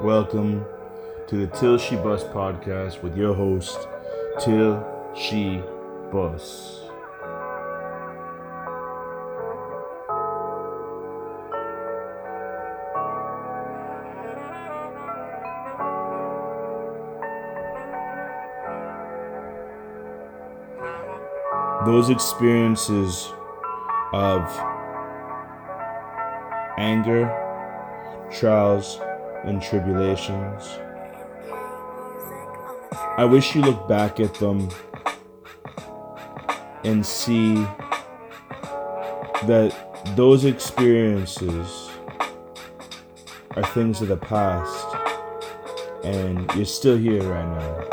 Welcome to the Till She Bus podcast with your host, Till She Bus. Those experiences of anger, trials, and tribulations. I wish you look back at them and see that those experiences are things of the past and you're still here right now.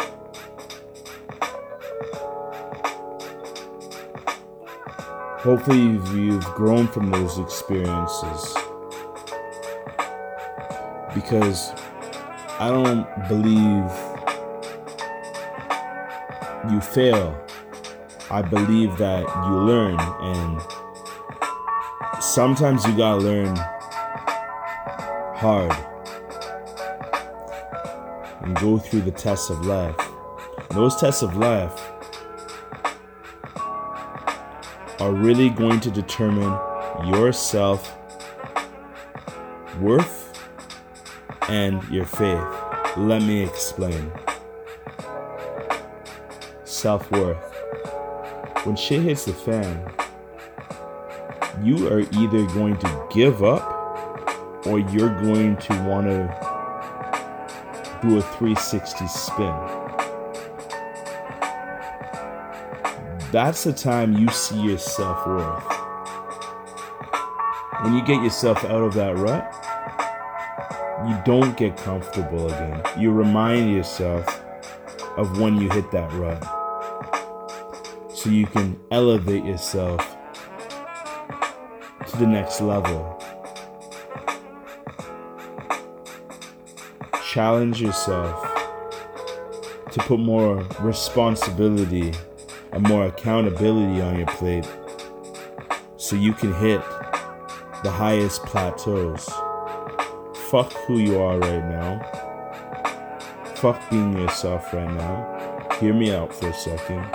Hopefully, you've, grown from those experiences because I don't believe you fail. I believe that you learn, and sometimes you gotta learn hard and go through the tests of life. Those tests of life are really going to determine your self worth and your faith. Let me explain. Self worth. When shit hits the fan, you are either going to give up or you're going to want to do a 360 spin. That's the time you see your self worth. When you get yourself out of that rut, you don't get comfortable again. You remind yourself of when you hit that rut. So you can elevate yourself to the next level. Challenge yourself to put more responsibility and more accountability on your plate so you can hit the highest plateaus. Fuck who you are right now. Fuck being yourself right now. Hear me out for a second.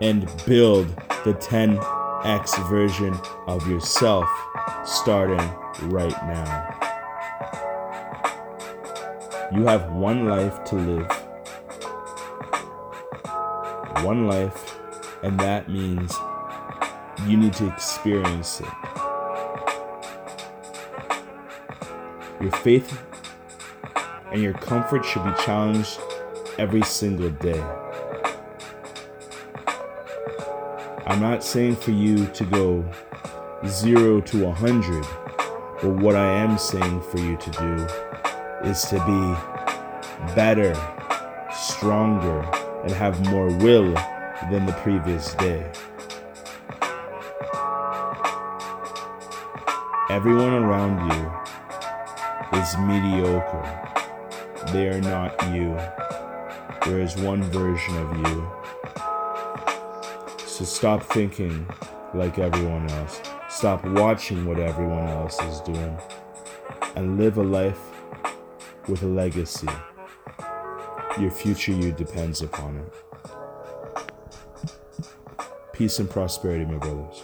And build the 10x version of yourself starting right now. You have one life to live. One life, and that means you need to experience it. Your faith and your comfort should be challenged every single day. I'm not saying for you to go zero to a hundred, but what I am saying for you to do is to be better, stronger, and have more will than the previous day. Everyone around you is mediocre. They are not you. There is one version of you. So stop thinking like everyone else. Stop watching what everyone else is doing. And live a life with a legacy. Your future you depends upon it. Peace and prosperity, my brothers.